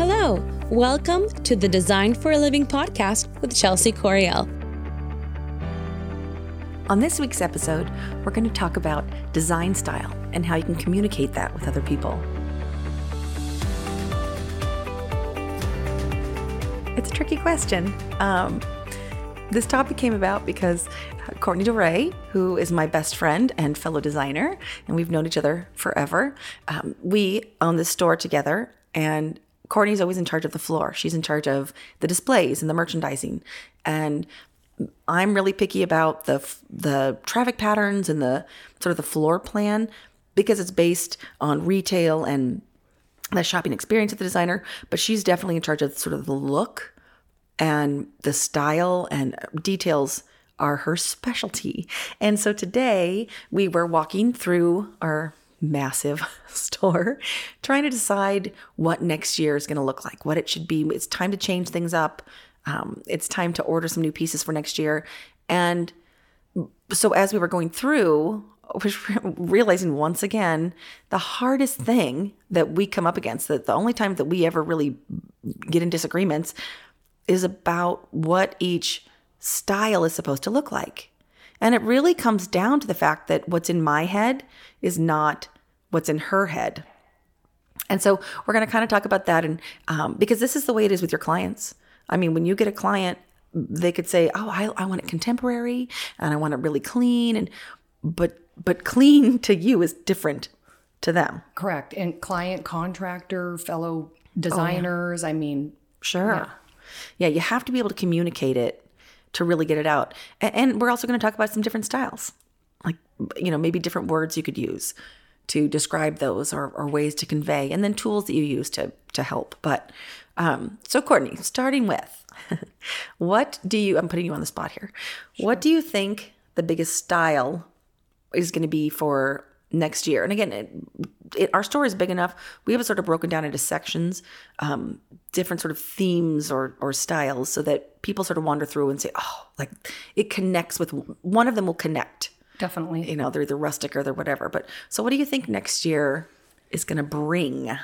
Hello, welcome to the Design for a Living podcast with Chelsea Coriel. On this week's episode, we're going to talk about design style and how you can communicate that with other people. It's a tricky question. Um, this topic came about because Courtney DeRay, who is my best friend and fellow designer, and we've known each other forever, um, we own this store together, and Courtney's always in charge of the floor. She's in charge of the displays and the merchandising. And I'm really picky about the the traffic patterns and the sort of the floor plan because it's based on retail and the shopping experience of the designer. But she's definitely in charge of sort of the look and the style and details are her specialty. And so today we were walking through our massive store trying to decide what next year is going to look like, what it should be. It's time to change things up. Um, it's time to order some new pieces for next year. And so as we were going through, was realizing once again the hardest thing that we come up against, that the only time that we ever really get in disagreements is about what each style is supposed to look like. And it really comes down to the fact that what's in my head is not what's in her head. And so we're going to kind of talk about that. And um, because this is the way it is with your clients. I mean, when you get a client, they could say, "Oh, I, I want it contemporary and I want it really clean," and but but clean to you is different to them. Correct. And client, contractor, fellow designers. Oh, yeah. I mean, sure. Yeah. yeah, you have to be able to communicate it to really get it out. And, we're also going to talk about some different styles, like you know maybe different words you could use to describe those or, or ways to convey, and then tools that you use to to help. But um, so, Courtney, starting with, what do you? I'm putting you on the spot here. Sure. What do you think the biggest style is going to be for next year? And again, it, it, our store is big enough. We have it sort of broken down into sections, um, different sort of themes or or styles, so that people sort of wander through and say, "Oh, like it connects with one of them will connect." Definitely. You know, they're the rustic or they're whatever. But so, what do you think next year is going to bring?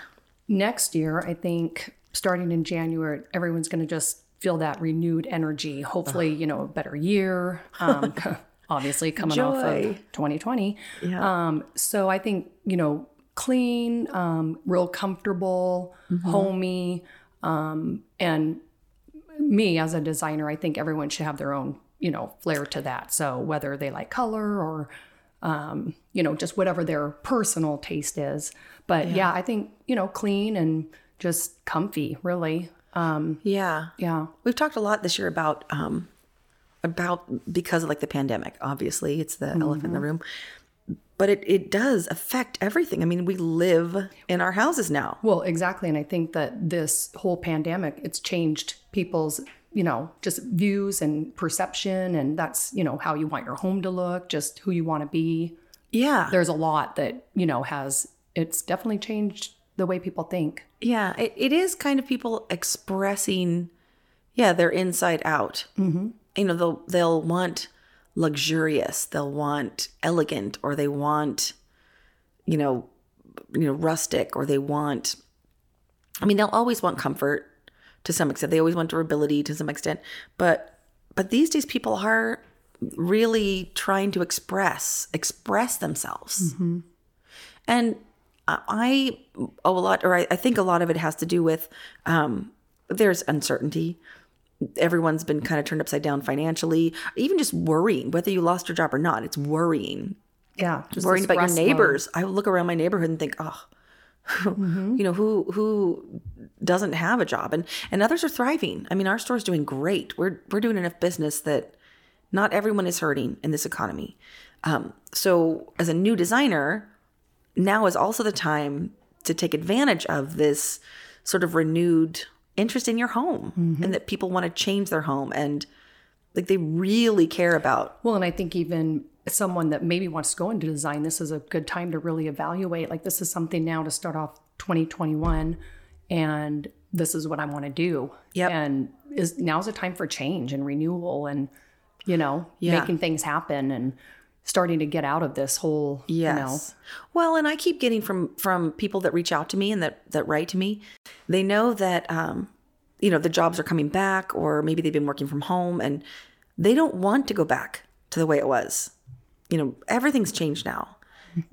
Next year, I think starting in January, everyone's going to just feel that renewed energy. Hopefully, you know, a better year. Um, obviously, coming Joy. off of 2020. Yeah. Um, so I think you know, clean, um, real comfortable, mm-hmm. homey, um, and me as a designer, I think everyone should have their own you know flair to that. So whether they like color or um, you know just whatever their personal taste is, but yeah. yeah, I think you know clean and just comfy, really. Um, yeah, yeah. We've talked a lot this year about um, about because of like the pandemic. Obviously, it's the mm-hmm. elephant in the room. But it, it does affect everything. I mean, we live in our houses now. Well, exactly. And I think that this whole pandemic, it's changed people's you know, just views and perception. And that's, you know, how you want your home to look, just who you want to be. Yeah. There's a lot that, you know, has, it's definitely changed the way people think. Yeah. It, it is kind of people expressing, yeah, their inside out. Mm-hmm. You know, they'll, they'll want luxurious, they'll want elegant, or they want, you know, you know, rustic, or they want, I mean, they'll always want comfort to some extent. They always want durability to some extent, but but these days people are really trying to express express themselves, mm-hmm. and I owe a lot, or I, I, think a lot of it has to do with um, there's uncertainty. Everyone's been kind of turned upside down financially, even just worrying whether you lost your job or not. It's worrying. Yeah, just worrying about your neighbors. Mode. I look around my neighborhood and think, oh, mm-hmm. you know who who doesn't have a job and and others are thriving i mean our store's doing great we're we're doing enough business that not everyone is hurting in this economy um, so as a new designer now is also the time to take advantage of this sort of renewed interest in your home mm-hmm. and that people want to change their home and like they really care about well and i think even someone that maybe wants to go into design, this is a good time to really evaluate. Like, this is something now to start off 2021, and this is what I want to do. Yeah. And is now's a time for change and renewal and, you know, yeah. making things happen. And starting to get out of this whole, Yes. you know, Well, and I keep getting from from people that reach out to me and that that write to me. They know that um, you know the jobs are coming back, or maybe they've been working from home, and they don't want to go back to the way it was. You know, everything's changed now.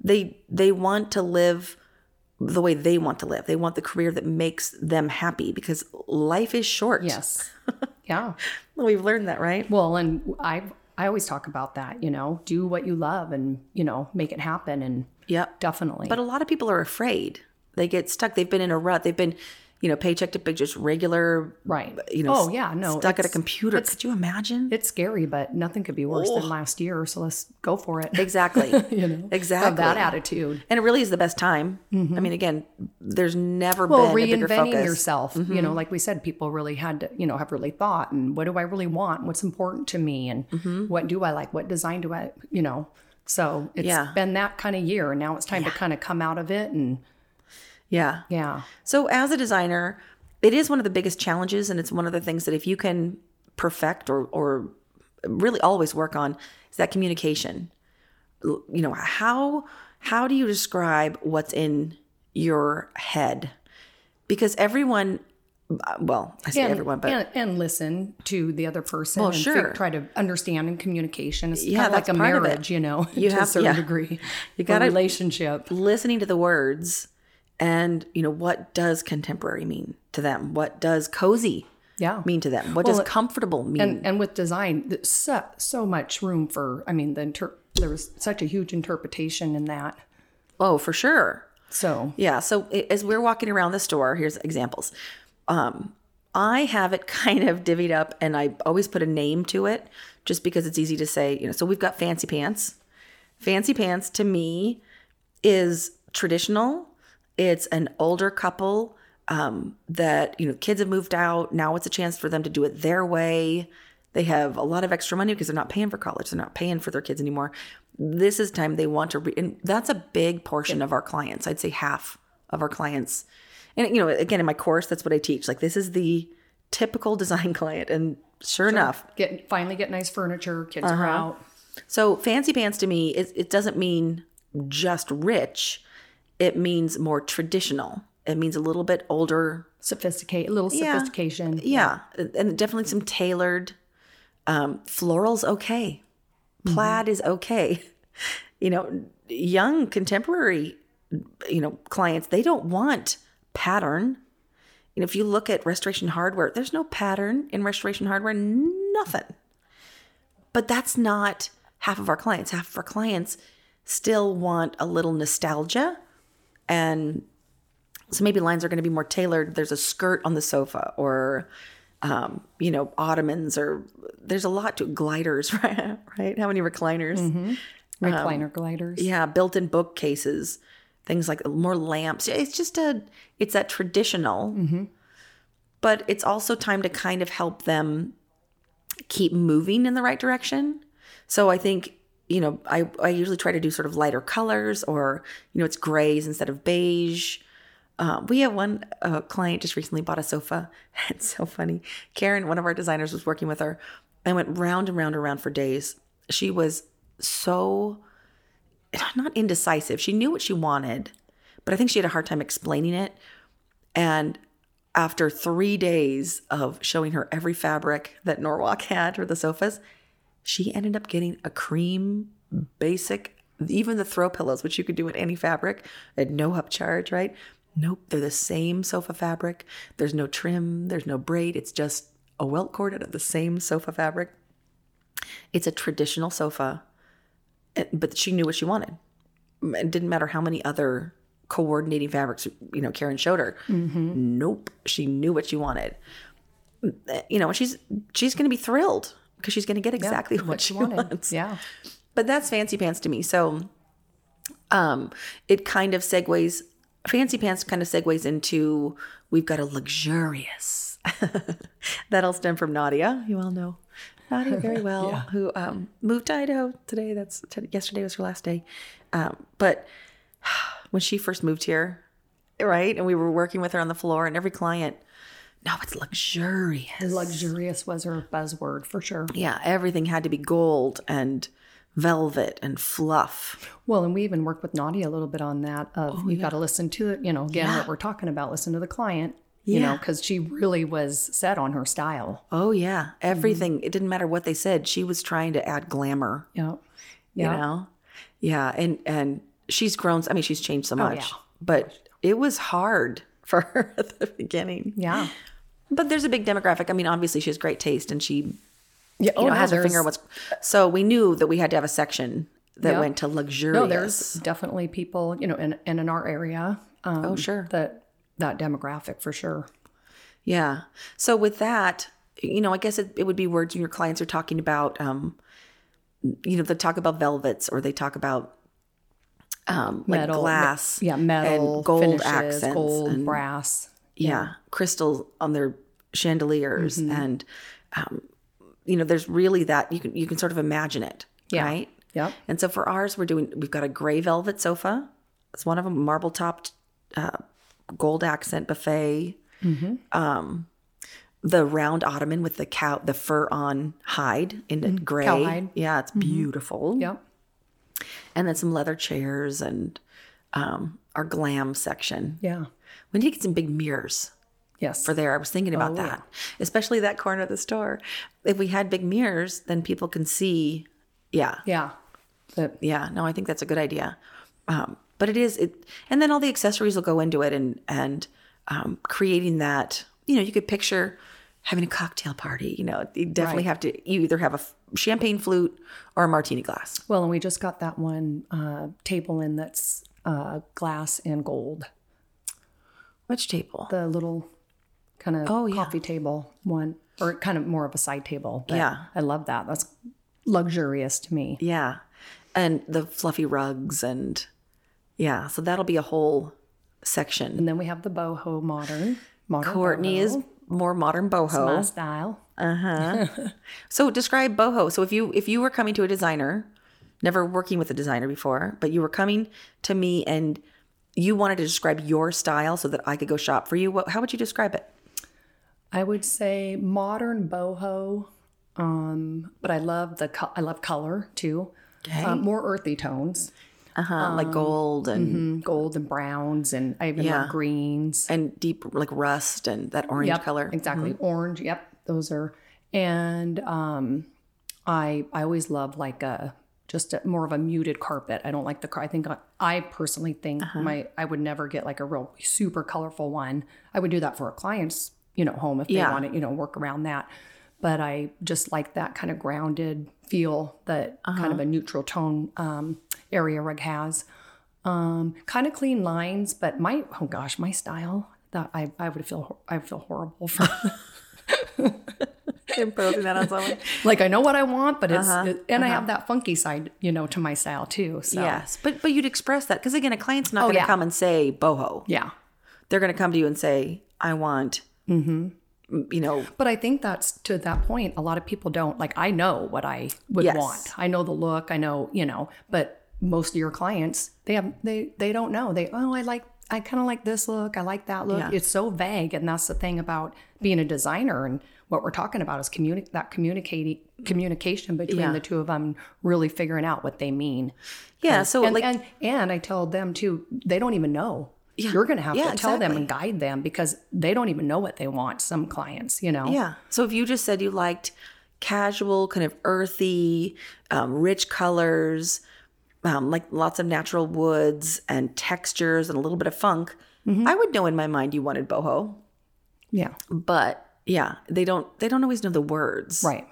They they want to live the way they want to live. They want the career that makes them happy because life is short. yes. yeah. we've learned that, right? Well, and I I always talk about that, you know, do what you love and, you know, make it happen and Yep. definitely. But a lot of people are afraid. They get stuck. They've been in a rut. They've been, you know, paycheck to paycheck, just regular, right. you know, oh, yeah, no. stuck at a computer. Could you imagine? it's scary, but nothing could be worse than last year, so let's go for it. exactly. you know. Exactly. Have that attitude. And it really is the best time. I mean, again, there's never well been reinventing focus. Mm-hmm. yourself you know like we said people really had to you know have really thought and what do i really want what's important to me and Mm-hmm. what do i like what design do i you know so it's Yeah. been that kind of year and now it's time to kind of come out of it and Yeah. yeah So as a designer, it is one of the biggest challenges, and it's one of the things that if you can perfect or or really always work on is that communication. You know how how do you describe what's in your head? Because everyone, uh, well, I say and, everyone, but and, and listen to the other person and sure. try to understand and communication it's Yeah, kind of like a marriage you know You to have- a certain yeah. degree You got a relationship listening to the words and you know what does contemporary mean to them? What does cozy yeah mean to them? What Well, does comfortable mean? and and with design so, so much room for i mean the inter- there was such a huge interpretation in that oh, for sure. so Yeah. So as we're walking around the store, here's examples. Um, I have it kind of divvied up, and I always put a name to it, just because it's easy to say. You know, so we've got fancy pants. Fancy pants to me is traditional. It's an older couple um, that you know kids have moved out. Now it's a chance for them to do it their way. They have a lot of extra money because they're not paying for college. They're not paying for their kids anymore. This is time they want to, re- and that's a big portion of our clients. I'd say half of our clients. And you know, again, in my course, that's what I teach. Like this is the typical design client, and sure, enough, get finally get nice furniture kids are Uh-huh. out so fancy pants to me, it, it doesn't mean just rich. It means more traditional. It means a little bit older. sophisticated, a little sophistication Yeah, and definitely some tailored. Um, floral's okay. Plaid is okay. You know, young contemporary, you know, clients they don't want pattern. You know, if you look at restoration hardware, there's no pattern in restoration hardware. Nothing. But that's not half of our clients. Half of our clients still want a little nostalgia. And so maybe lines are going to be more tailored. There's a skirt on the sofa or, um, you know, ottomans or there's a lot to gliders, right? right? How many recliners? Mm-hmm. Um, recliner gliders Yeah, built-in bookcases, things like more lamps. It's just a, it's that traditional, mm-hmm. but it's also time to kind of help them keep moving in the right direction. So I think you know I I usually try to do sort of lighter colors or you know it's grays instead of beige. Uh, we have one uh, client just recently bought a sofa. It's so funny. Karen, one of our designers, was working with her. I went round and round and round for days. She was so not indecisive. She knew what she wanted, but I think she had a hard time explaining it. And after three days of showing her every fabric that Norwalk had for the sofas, she ended up getting a cream basic, even the throw pillows, which you could do with any fabric at no upcharge, right? Nope, they're the same sofa fabric. There's no trim, there's no braid. It's just a welt cord out of the same sofa fabric. It's a traditional sofa, eh, but she knew what she wanted. It didn't matter how many other coordinating fabrics, you know, Karen showed her. Nope, she knew what she wanted. You know, she's she's going to be thrilled because she's going to get exactly what, she wants. yeah But that's fancy pants to me. So um it kind of segues fancy pants kind of segues into we've got a luxurious that'll stem from Nadia. You all know Nadia very well, who um moved to Idaho today. That's t- yesterday was her last day. Um, but when she first moved here, right, and we were working with her on the floor, and every client, no, it's luxurious. luxurious was her buzzword for sure Yeah, everything had to be gold and velvet and fluff. Well, and we even worked with Nadia a little bit on that. Of oh, you've got to listen to it. You know, again, what we're talking about. Listen to the client. You know, because she really was set on her style. Oh yeah, mm-hmm. everything. It didn't matter what they said. She was trying to add glamour. Yeah. You Yeah. know, yeah, and and she's grown. I mean, she's changed so oh, much, yeah. but it was hard for her at the beginning. Yeah. But there's a big demographic. I mean, obviously she has great taste, and she Yeah. you know no, has her finger on what's. So we knew that we had to have a section that Yeah. went to luxurious. No, there's definitely people, you know, in, and in our area. Um, Oh, sure. That that demographic for sure. Yeah. So with that, you know, I guess it, it would be words when your clients are talking about, um, you know, they talk about velvets or they talk about um, like Metal, glass, Yeah, metal, and gold finishes, accents, gold, and, brass. yeah, crystal on their chandeliers, Mm-hmm. and um, you know, there's really that you can you can sort of imagine it, Yeah. right? yeah And so for ours, we're doing we've got a gray velvet sofa. It's one of them, marble topped, uh, gold accent buffet. Mm-hmm. Um, the round ottoman with the cow, the fur on hide in the gray. Mm-hmm. Cowhide. Mm-hmm. Yeah, it's beautiful. Yep. And then some leather chairs and um, our glam section. Yeah. We need to get some big mirrors Yes. for there. I was thinking about that, especially that corner of the store. If we had big mirrors, then people can see. Yeah, yeah. That yeah. No, I think that's a good idea. Um, but it is it, and then all the accessories will go into it, and and um, creating that. You know, you could picture having a cocktail party. You know, you definitely Right. have to. You either have a champagne flute or a martini glass. well, and we just got that one uh, table in that's uh, glass and gold. Which table? The little kind of Oh, yeah. coffee table one, or kind of more of a side table. But Yeah. I love that. That's luxurious to me. Yeah. And the fluffy rugs and yeah, so that'll be a whole section. And then we have the boho modern. Modern Courtney boho. is more modern my boho. style. Uh-huh. so describe boho. So if you if you were coming to a designer, never working with a designer before, but you were coming to me and you wanted to describe your style so that I could go shop for you, what, how would you describe it? I would say modern boho, um, but I love the co- I love color too. Um, more earthy tones, Uh-huh. like gold and mm, gold and browns, and I even Yeah. love greens. and deep like rust and that orange Yep, color. exactly. Orange. Yep, those are. And um, I I always love like a just a, more of a muted carpet. I don't like the car. I think I, I personally think Uh-huh. my I would never get like a real super colorful one. I would do that for a client's you know home if they Yeah. want to you know work around that. But I just like that kind of grounded feel that kind Uh-huh. of a neutral tone um, area rug has. Um, kind of clean lines, but my oh gosh, my style that I I would feel I feel horrible for. Imposing that on someone. like I know what I want, but it's Uh-huh. it- and I have that funky side, you know, to my style too. So Yes, but but you'd express that because again, a client's not Oh, going to yeah. come and say boho. yeah. They're going to come to you and say, "I want," Mm-hmm. you know, But I think that's to that point. A lot of people don't like. I know what I would Yes. want. I know the look. I know you know. But most of your clients, they have they they don't know. They oh I like I kind of like this look. I like that look. Yeah. It's so vague, and that's the thing about being a designer and what we're talking about is communi- that communicating communication between Yeah. the two of them, really figuring out what they mean. yeah. So and, like, and and I tell them too, they don't even know. Yeah. You're going to have Yeah, to tell them and guide them because they don't even know what they want. Some clients, you know. yeah. So if you just said you liked casual, kind of earthy, um, rich colors, um, like lots of natural woods and textures and a little bit of funk, Mm-hmm. I would know in my mind you wanted boho. Yeah. But yeah, they don't. They don't always know the words, Right.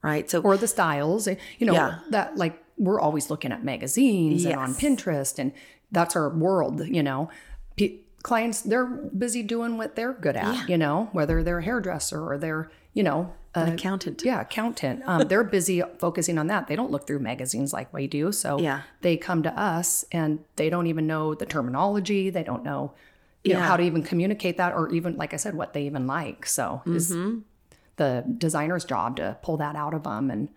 Right. So Or the styles, you know, Yeah. that like we're always looking at magazines and on Pinterest, and that's our world, you know. P- clients, they're busy doing what they're good at, you know, whether they're a hairdresser or they're, you know, uh, accountant. Yeah, accountant. Um, they're busy focusing on that. They don't look through magazines like we do. So Yeah. they come to us and they don't even know the terminology. They don't know, you know, how to even communicate that or even, like I said, what they even like. So it's Mm-hmm. the designer's job to pull that out of them. And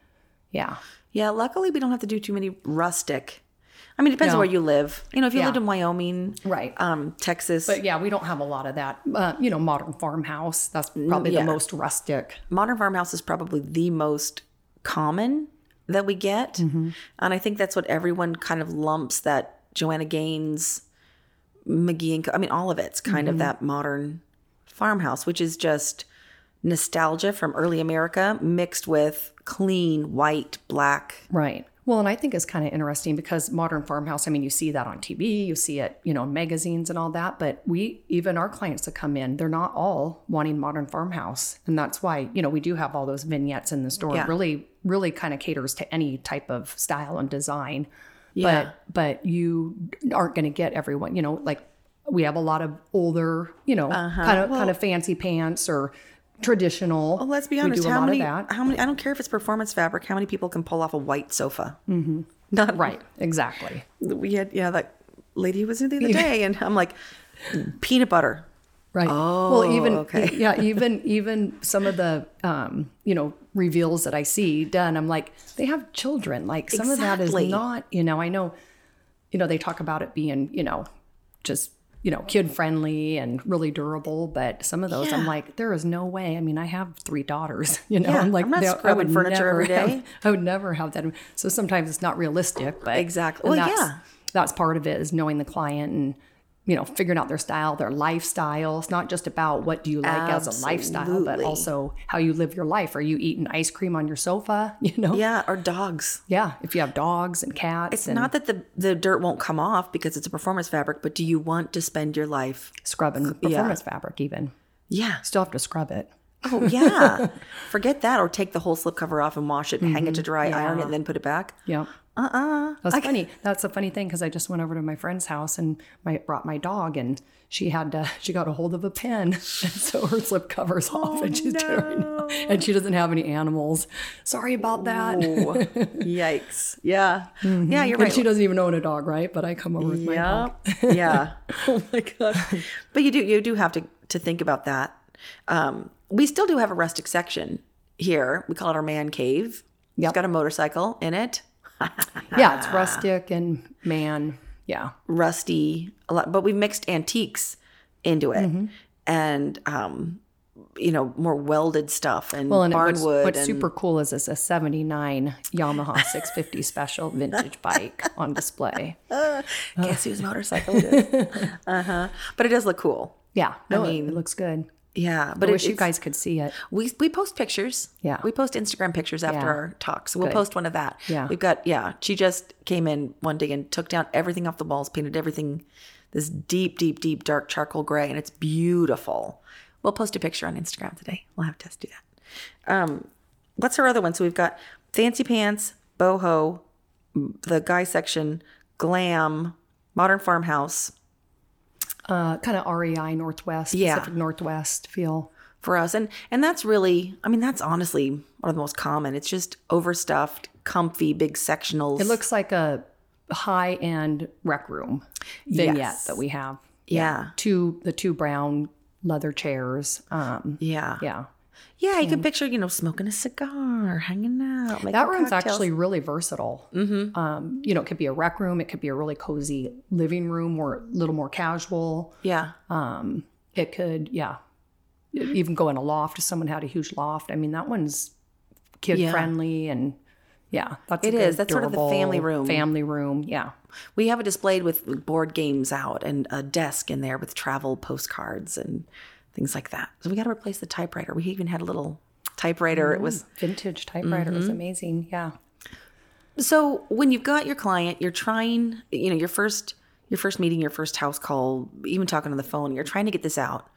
yeah, Yeah, luckily we don't have to do too many rustic. I mean, it depends on where you live. You know, if you Yeah. lived in Wyoming, right. um, Texas, but yeah, we don't have a lot of that. Uh, you know, modern farmhouse. That's probably yeah. the most rustic. modern farmhouse is probably the most common. that we get. And I think that's what everyone kind of lumps that Joanna Gaines, McGee and I mean, all of it's kind of that modern farmhouse, which is just nostalgia from early America mixed with clean white, black. Right. Well, and I think it's kind of interesting because modern farmhouse, I mean, you see that on TV, you see it, you know, in magazines and all that, but we, even our clients that come in, they're not all wanting modern farmhouse. And that's why, you know, we do have all those vignettes in the store. Yeah. It really, really kind of caters to any type of style and design. Yeah. But, but you aren't going to get everyone, you know, like we have a lot of older, you know, kind of, kind of fancy pants or traditional. Well, let's be honest. How many? How many? I don't care if it's performance fabric. How many people can pull off a white sofa? Mm-hmm. Not Right. Exactly. We had yeah that lady was in the other day, and I'm like peanut butter. Right. Oh, well, even okay. yeah, even even some of the um, you know reveals that I see done, I'm like, they have children. Like some of that is not. You know, I know, you know, they talk about it being you know just you know kid friendly and really durable, but some of those I'm like, there is no way. I mean, I have three daughters. You know, Yeah, I'm like, I'm not scrubbing would furniture never every have- I would never have that. So sometimes it's not realistic, but Exactly. Well, that's, yeah. that's part of it is knowing the client and you know figuring out their style their lifestyle it's not just about what do you like as a lifestyle but also how you live your life are you eating ice cream on your sofa you know Yeah, or dogs. yeah if you have dogs and cats It's and not that the the dirt won't come off because it's a performance fabric, but do you want to spend your life? scrubbing performance fabric even Yeah. still have to scrub it Oh yeah. Forget that, or take the whole slip cover off and wash it, and hang it to mm-hmm. dry, iron it, and then put it back. yeah Uh-uh. That's funny. That's a funny thing because I just went over to my friend's house and my brought my dog and she had to, she got a hold of a pen and so her slip covers off and she's doing and she doesn't have any animals. Sorry about that. Oh, yikes. Yeah. Yeah, you're And right. she doesn't even own a dog, right? But I come over with my dog. Yeah. yeah. Oh my god. But you do you do have to to think about that. Um, we still do have a rustic section here. We call it our man cave. It's Yep. got a motorcycle in it. Yeah, it's rustic and man. Yeah. Rusty a lot, but we've mixed antiques into it. Mm-hmm. And um, you know, more welded stuff and Well, and barnwood what's and super cool is it's a 79 Yamaha 650 special vintage bike on display. guess whose motorcycle it is. uh-huh. But it does look cool. Yeah. No, mean, it looks good. Yeah. But I wish you guys could see it. We we post pictures. Yeah. We post Instagram pictures after Yeah. our talk. So we'll Good. post one of that. Yeah. We've got yeah. She just came in one day and took down everything off the walls, painted everything this deep, deep, deep dark charcoal gray, and it's beautiful. We'll post a picture on Instagram today. We'll have Tess do that. Um, what's her other one? So we've got fancy pants, boho, the guy section, glam, modern farmhouse, Uh, kind of REI Northwest, Yeah. Pacific Northwest feel. for us and and that's really i mean that's honestly one of the most common it's just overstuffed comfy big sectionals It looks like a high end rec room vignette Yes. that we have. yeah Two the two brown leather chairs. Um, yeah yeah. Yeah you can picture you know smoking a cigar hanging out That room's cocktails. actually really versatile. Mm-hmm. Um, you know, it could be a rec room, it could be a really cozy living room or a little more casual. yeah Um, it could, yeah, even go in a loft if someone had a huge loft. I mean, that one's kid Yeah. friendly and yeah, that's a It is. That's sort of the family room. Family room, yeah. we have it displayed with board games out and a desk in there with travel postcards and things like that so we got to replace the typewriter we even had a little typewriter it was Vintage typewriter Mm-hmm. is amazing. Yeah. So when you've got your client, you're trying, you know, your first your first meeting, your first house call, even talking on the phone, you're trying to get this out.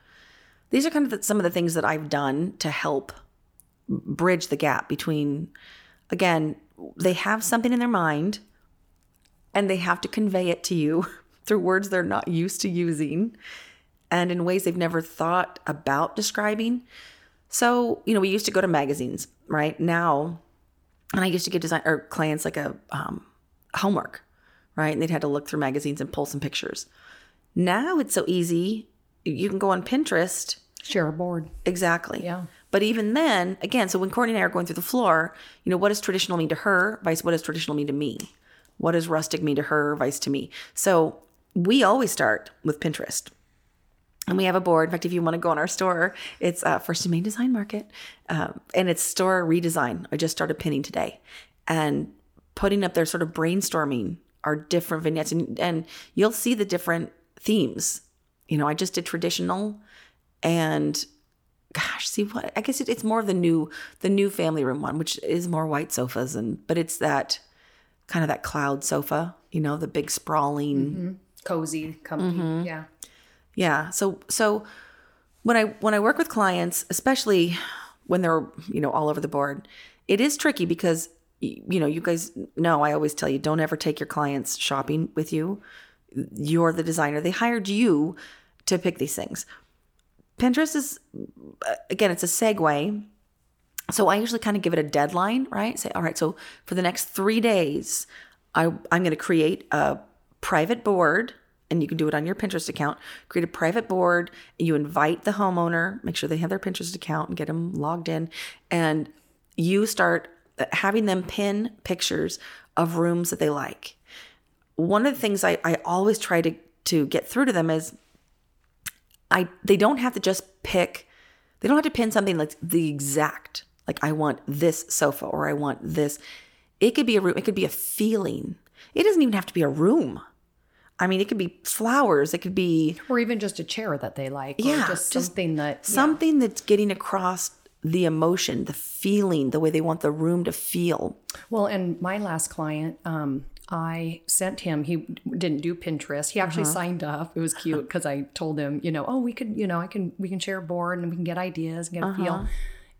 These are kind of the, some of the things that I've done to help bridge the gap between again, they have something in their mind and they have to convey it to you through words they're not used to using and in ways they've never thought about describing. So, you know, we used to go to magazines, right? Now and I used to give design or clients like a um, homework, right? And they'd had to look through magazines and pull some pictures. Now it's so easy. You can go on Pinterest. Share a board. Exactly. Yeah. But even then, again, so when Courtney and I are going through the floor, you know, what does traditional mean to her? Vice, what does traditional mean to me? What does rustic mean to her? Vice to me. So we always start with Pinterest. And we have a board. In fact, if you want to go on our store, it's uh, First and Main Design Market, um, and it's store redesign. I just started pinning today, and putting up their sort of brainstorming our different vignettes and, and you'll see the different themes. You know, I just did traditional and gosh, see what I guess it, it's more of the new the new family room one, which is more white sofas and but it's that kind of that cloud sofa, you know, the big sprawling mm-hmm. cozy, comfy. Mm-hmm. Yeah. Yeah. So so when I when I work with clients, especially when they're, you know, all over the board, it is tricky because you know, you guys know I always tell you don't ever take your clients shopping with you. You're the designer. They hired you to pick these things. Pinterest is uh, again, it's a segue. So I usually kind of give it a deadline, right? Say, all right, so for the next three days, I, I'm going to create a private board and you can do it on your Pinterest account. Create a private board, you invite the homeowner, make sure they have their Pinterest account and get them logged in, and you start uh, having them pin pictures of rooms that they like. One of the things I, I always try to, to get through to them is I they don't have to just pick, they don't have to pin something like the exact, like I want this sofa or I want this. It could be a room, it could be a feeling. It doesn't even have to be a room. I mean, it could be flowers. It could be, or even just a chair that they like. Yeah, just something that something yeah. that's getting across the emotion, the feeling, the way they want the room to feel. Well, and my last client, um, I sent him, he didn't do Pinterest. He actually uh-huh. signed up. It was cute because I told him, you know, oh, we could, you know, I can, we can share a board and we can get ideas and get a uh-huh. feel.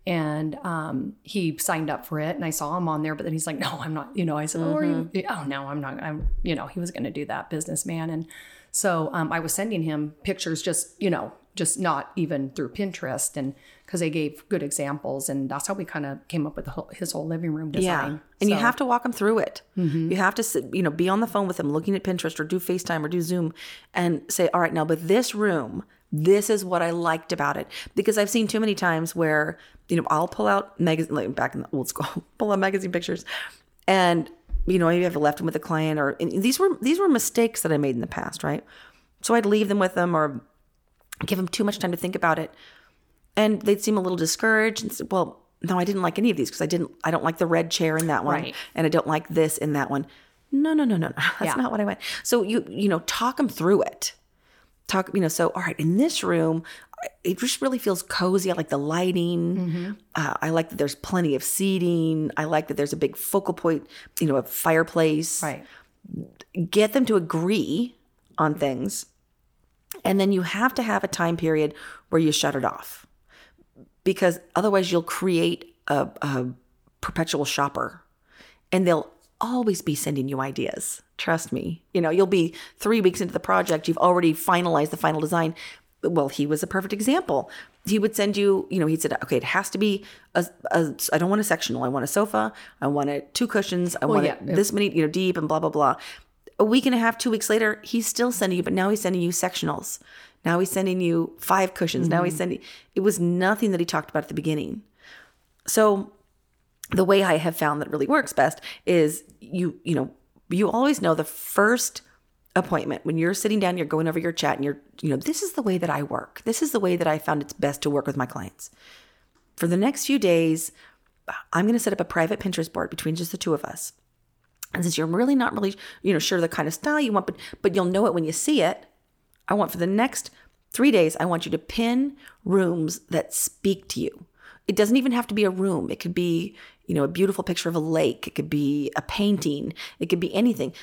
And um, he signed up for it and I saw him on there, but then he's like, no, I'm not, you know, I said, mm-hmm. oh, you, oh, no, I'm not, I'm, you know, he was going to do that businessman. And so um, I was sending him pictures just, you know, just not even through Pinterest and because they gave good examples and that's how we kind of came up with whole, his whole living room design. Yeah. And so. you have to walk him through it. Mm-hmm. You have to sit, you know, be on the phone with him looking at Pinterest or do FaceTime or do Zoom and say, all right, now, but this room, this is what I liked about it. Because I've seen too many times where, you know, I'll pull out magazine, like back in the old school, pull out magazine pictures and, you know, maybe I've left them with a client or these were, these were mistakes that I made in the past, right? So I'd leave them with them or give them too much time to think about it. And they'd seem a little discouraged and say, well, no, I didn't like any of these because I didn't, I don't like the red chair in that one. Right. And I don't like this in that one. No, no, no, no, no. That's yeah. not what I went. So you, you know, talk them through it. Talk, you know, so, all right, in this room, it just really feels cozy. I like the lighting. Mm-hmm. Uh, I like that there's plenty of seating. I like that there's a big focal point, you know, a fireplace. Right. Get them to agree on things and then you have to have a time period where you shut it off because otherwise you'll create a, a perpetual shopper and they'll always be sending you ideas. Trust me. You know, you'll be three weeks into the project, you've already finalized the final design. Well, he was a perfect example. He would send you, you know, he said, okay, it has to be a, a I don't want a sectional. I want a sofa. I want it two cushions. I well, want yeah, it this many, you know, deep and blah, blah, blah a week and a half, two weeks later, he's still sending you, but now he's sending you sectionals. Now he's sending you five cushions. Mm-hmm. Now he's mm-hmm. sending, it was nothing that he talked about at the beginning. So the way I have found that really works best is you, you know, you always know the first appointment when you're sitting down, you're going over your chat and you're, you know, this is the way that I work. This is the way that I found it's best to work with my clients. For the next few days, I'm going to set up a private Pinterest board between just the two of us. And since you're really not really, you know, sure the kind of style you want, but but you'll know it when you see it, I want for the next three days, I want you to pin rooms that speak to you. It doesn't even have to be a room. It could be, you know, a beautiful picture of a lake. It could be a painting. It could be anything.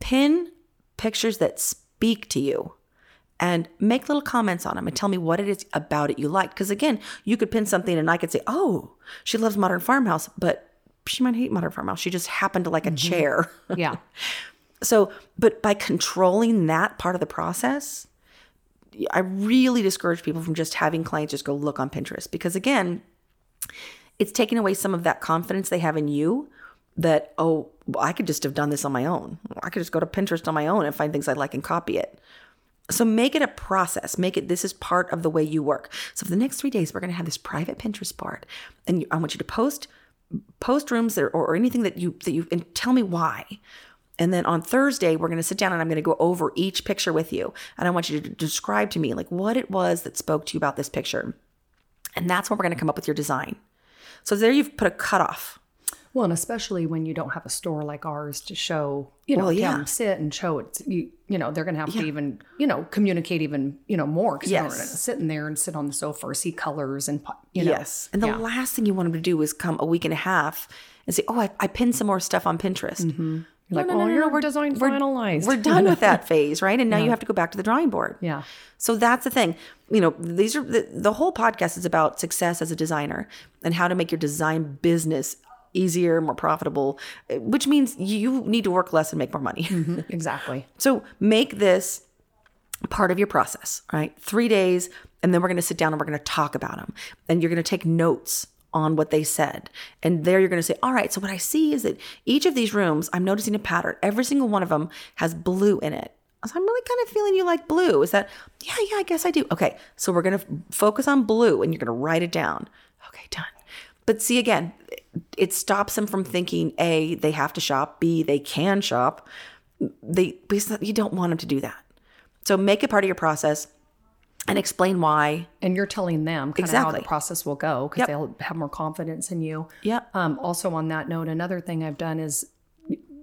Pin pictures that speak to you and make little comments on them and tell me what it is about it you like. Because again, you could pin something and I could say, oh, she loves modern farmhouse, but she might hate Modern Farmhouse. She just happened to like a mm-hmm. chair. Yeah. so, but by controlling that part of the process, I really discourage people from just having clients just go look on Pinterest because again, it's taking away some of that confidence they have in you that, oh, well, I could just have done this on my own. I could just go to Pinterest on my own and find things I like and copy it. So make it a process. Make it this is part of the way you work. So for the next three days, we're going to have this private Pinterest board, and I want you to post post rooms or, or anything that you that you and tell me why. And then on Thursday, we're going to sit down and I'm going to go over each picture with you. And I want you to describe to me like what it was that spoke to you about this picture. And that's when we're going to come up with your design. So there you've put a cutoff. Well, and especially when you don't have a store like ours to show, you know, Well, yeah. them sit and show it. You, you know, they're going to have to even, you know, communicate even, you know, more because Yes. they're sitting there and sit on the sofa or see colors and, you know. yes. And the yeah. last thing you want them to do is come a week and a half and say, "Oh, I, I pinned some more stuff on Pinterest." Mm-hmm. You're like, oh, your design finalized. We're done with that phase, right? And now you have to go back to the drawing board. Yeah. So that's the thing. You know, these are the, the whole podcast is about success as a designer and how to make your design business easier, more profitable, eh, which means you need to work less and make more money. Exactly. So make this part of your process, right? Three days, and then we're going to sit down and we're going to talk about them. And you're going to take notes on what they said. And there you're going to say, all right, so what I see is that each of these rooms, I'm noticing a pattern. Every single one of them has blue in it. So I'm really kind of feeling you like blue. Is that, yeah, yeah, I guess I do. Okay, so we're going to focus on blue and you're going to write it down. Okay, done. But see, again, it stops them from thinking A, they have to shop, B, they can shop. They, you don't want them to do that. So make it part of your process and explain why. And you're telling them kind of how the process will go because Yep. they'll have more confidence in you. Yeah. Um, also, on that note, another thing I've done is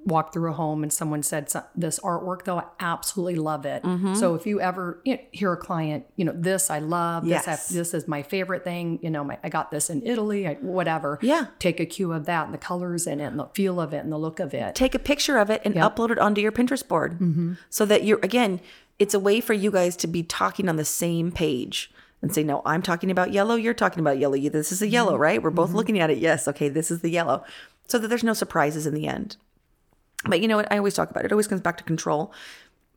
walk through a home and someone said this artwork though i absolutely love it Mm-hmm. so if you ever you know, hear a client you know this i love this Yes. I, this is my favorite thing you know my, i got this in italy I, whatever Yeah. take a cue of that and the colors in it and the feel of it and the look of it Take a picture of it and upload it onto your Pinterest board so that you're, again, it's a way for you guys to be talking on the same page and say, no, I'm talking about yellow. You're talking about yellow. This is a yellow, mm-hmm. right? We're both mm-hmm. looking at it. Yes. Okay. This is the yellow. So that there's no surprises in the end. But you know what? I always talk about it. It always comes back to control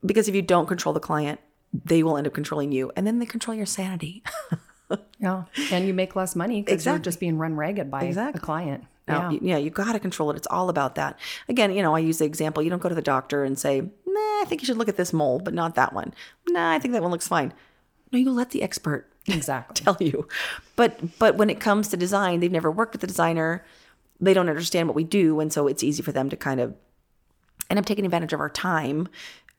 because if you don't control the client, they will end up controlling you and then they control your sanity. yeah and you make less money because you're just being run ragged by Exactly. a client Now, yeah you, yeah, you got to control it. It's all about that. Again, you know, I use the example. You don't go to the doctor and say, "Nah, I think you should look at this mole, but not that one." Nah, I think that one looks fine. No, you let the expert exactly tell you. But but when it comes to design, they've never worked with the designer. They don't understand what we do, and so it's easy for them to kind of end up taking advantage of our time,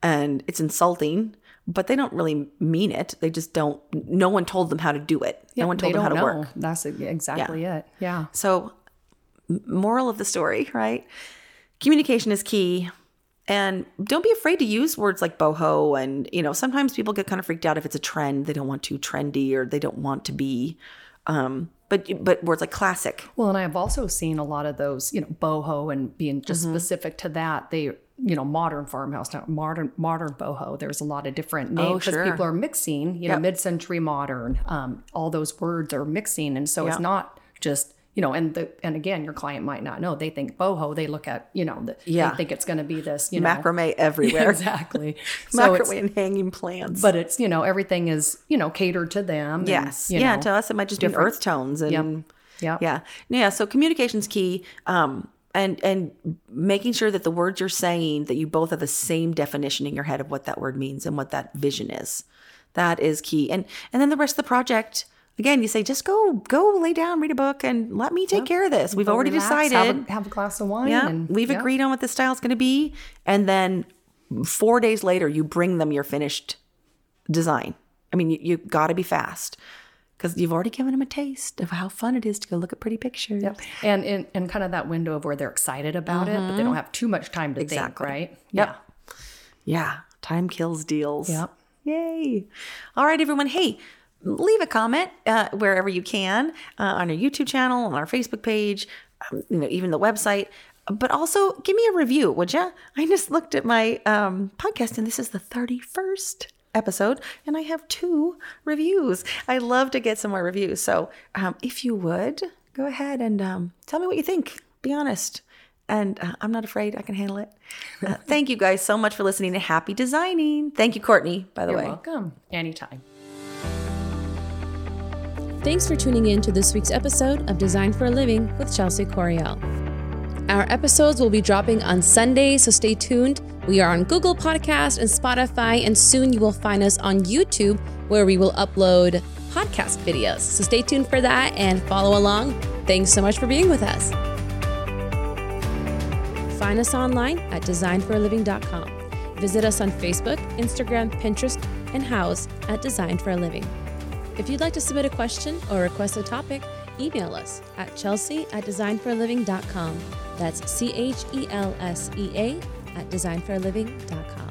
and it's insulting. But they don't really mean it. They just don't. No one told them how to do it. no one told them how to know work. that's exactly it yeah So, moral of the story, right? Communication is key. And don't be afraid to use words like boho. And, you know, sometimes people get kind of freaked out if it's a trend. They don't want to trendy or they don't want to be. Um, but but words like classic. Well, and I've also seen a lot of those, you know, boho and being just Mm-hmm. specific to that. They, you know, modern farmhouse, now modern modern boho. There's a lot of different names because Oh, sure. people are mixing. You know, mid-century modern. Um, all those words are mixing, and so it's not just you know. And the and again, your client might not know. They think boho. They look at you know. The, Yeah. They think it's going to be this. You know, Macrame everywhere. exactly. so Macrame and hanging plants. but it's you know everything is you know catered to them. and, Yes. you yeah. know, To us, it might just be earth tones and Yep. Yep. yeah, yeah. So communication's key. Um, and and making sure that the words you're saying that you both have the same definition in your head of what that word means and what that vision is. That is key. And and then the rest of the project. Again, you say just go go lay down, read a book, and let me take care of this. We've already Relax, decided. Have a, have a glass of wine. Yeah, and, we've yeah. agreed on what the style's going to be, and then four days later, you bring them your finished design. I mean, you, you got to be fast because you've already given them a taste of how fun it is to go look at pretty pictures. Yep. And in and kind of that window of where they're excited about it, but they don't have too much time to think, Mm-hmm. Right? Yep. Yeah, time kills deals. Yep. Yay. All right, everyone. Hey, leave a comment uh, wherever you can uh, on our YouTube channel, on our Facebook page, um, you know, even the website. But also give me a review, would you? I just looked at my um, podcast and this is the 31st episode and I have two reviews. I love to get some more reviews. So um, if you would, go ahead and um, tell me what you think. Be honest. And uh, I'm not afraid. I can handle it. Uh, thank you guys so much for listening to Happy Designing. Thank you, Courtney, by the way. You're way. welcome. Anytime. Thanks for tuning in to this week's episode of Design for a Living with Chelsea Coriel. Our episodes will be dropping on Sunday, so stay tuned. We are on Google Podcast and Spotify, and soon you will find us on YouTube where we will upload podcast videos. So stay tuned for that and follow along. Thanks so much for being with us. Find us online at designforaliving.com. Visit us on Facebook, Instagram, Pinterest, and Houzz at Design for a Living. If you'd like to submit a question or request a topic, email us at chelsea at designforaliving.com. That's C H E L S E A at designforaliving.com.